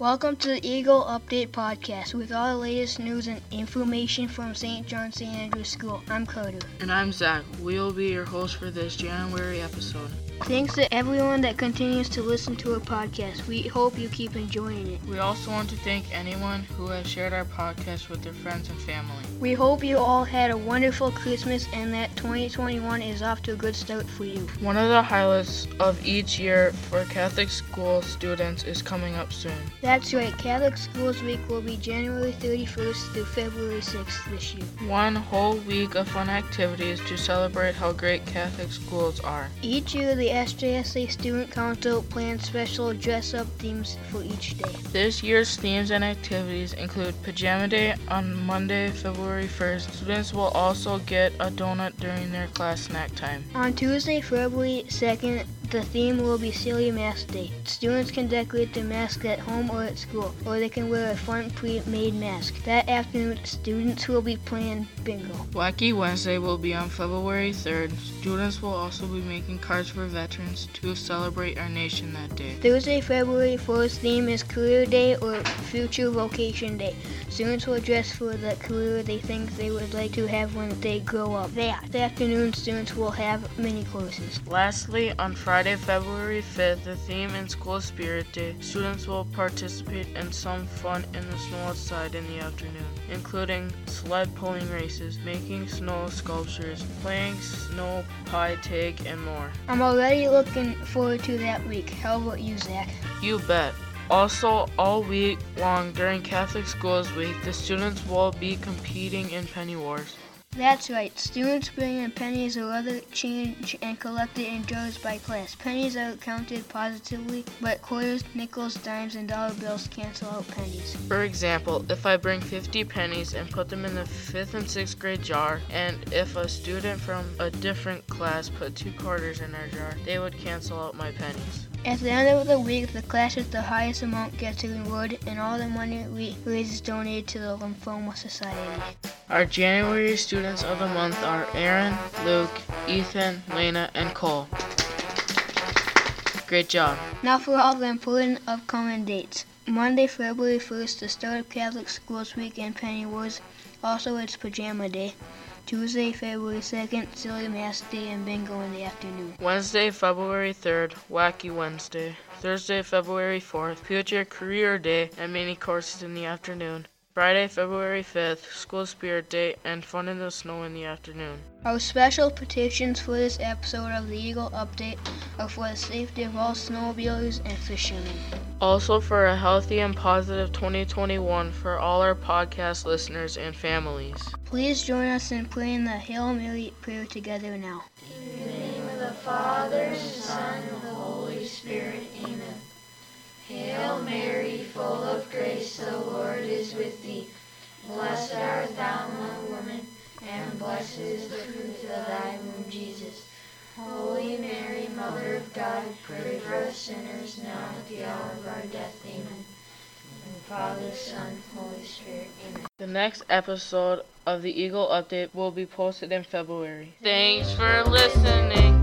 Welcome to the Eagle Update Podcast with all the latest news and information from St. John St. Andrews School. I'm Carter. And I'm Zach. We will be your host for this January episode. Thanks to everyone that continues to listen to our podcast. We hope you keep enjoying it. We also want to thank anyone who has shared our podcast with their friends and family. We hope you all had a wonderful Christmas and that 2021 is off to a good start for you. One of the highlights of each year for Catholic school students is coming up soon. That's right, Catholic Schools Week will be January 31st through February 6th this year. One whole week of fun activities to celebrate how great Catholic schools are. Each year, the SJSA Student Council plans special dress up themes for each day. This year's themes and activities include Pajama Day on Monday, February 1st. Students will also get a donut during their class snack time. On Tuesday, February 2nd, the theme will be Silly Mask Day. Students can decorate their mask at home or at school, or they can wear a fun pre-made mask. That afternoon, students will be playing bingo. Wacky Wednesday will be on February 3rd. Students will also be making cards for veterans to celebrate our nation that day. Thursday, February 4th theme is Career Day or Future Vocation Day. Students will dress for the career they think they would like to have when they grow up. That afternoon, students will have mini courses. Lastly, on Friday, February 5th, the theme in School Spirit Day, students will participate in some fun in the snow outside in the afternoon, including sled pulling races, making snow sculptures, playing snow pie tag, and more. I'm already looking forward to that week. How about you, Zach? You bet. Also, all week long during Catholic Schools Week, the students will be competing in penny wars. That's right. Students bring in pennies or other change and collect it in jars by class. Pennies are counted positively, but quarters, nickels, dimes, and dollar bills cancel out pennies. For example, if I bring 50 pennies and put them in the 5th and 6th grade jar, and if a student from a different class put two quarters in our jar, they would cancel out my pennies. At the end of the week, the class with the highest amount gets a reward, and all the money we raise is donated to the Lymphoma Society. Our January students of the month are Aaron, Luke, Ethan, Lena, and Cole. Great job. Now for all the important upcoming dates. Monday, February 1st, the start of Catholic Schools Week and Penny Wars. Also, it's Pajama Day. Tuesday, February 2nd, Silly Mask Day and Bingo in the afternoon. Wednesday, February 3rd, Wacky Wednesday. Thursday, February 4th, Future Career Day and mini courses in the afternoon. Friday, February 5th, School Spirit Day and fun in the snow in the afternoon. Our special petitions for this episode of the Eagle Update are for the safety of all snowmobilers and fishermen. Also, for a healthy and positive 2021 for all our podcast listeners and families. Please join us in praying the Hail Mary prayer together now. In the name of the Father, Son, and the Holy Spirit. Amen. Hail Mary, full of grace, the Lord is with thee. Blessed art thou among women, and blessed is the fruit of thy womb, Jesus. Holy Mary, Mother of God, pray for us sinners now and at the hour of our death. Amen. And Father, Son, Holy Spirit. Amen. The next episode of the Eagle Update will be posted in February. Thanks for listening.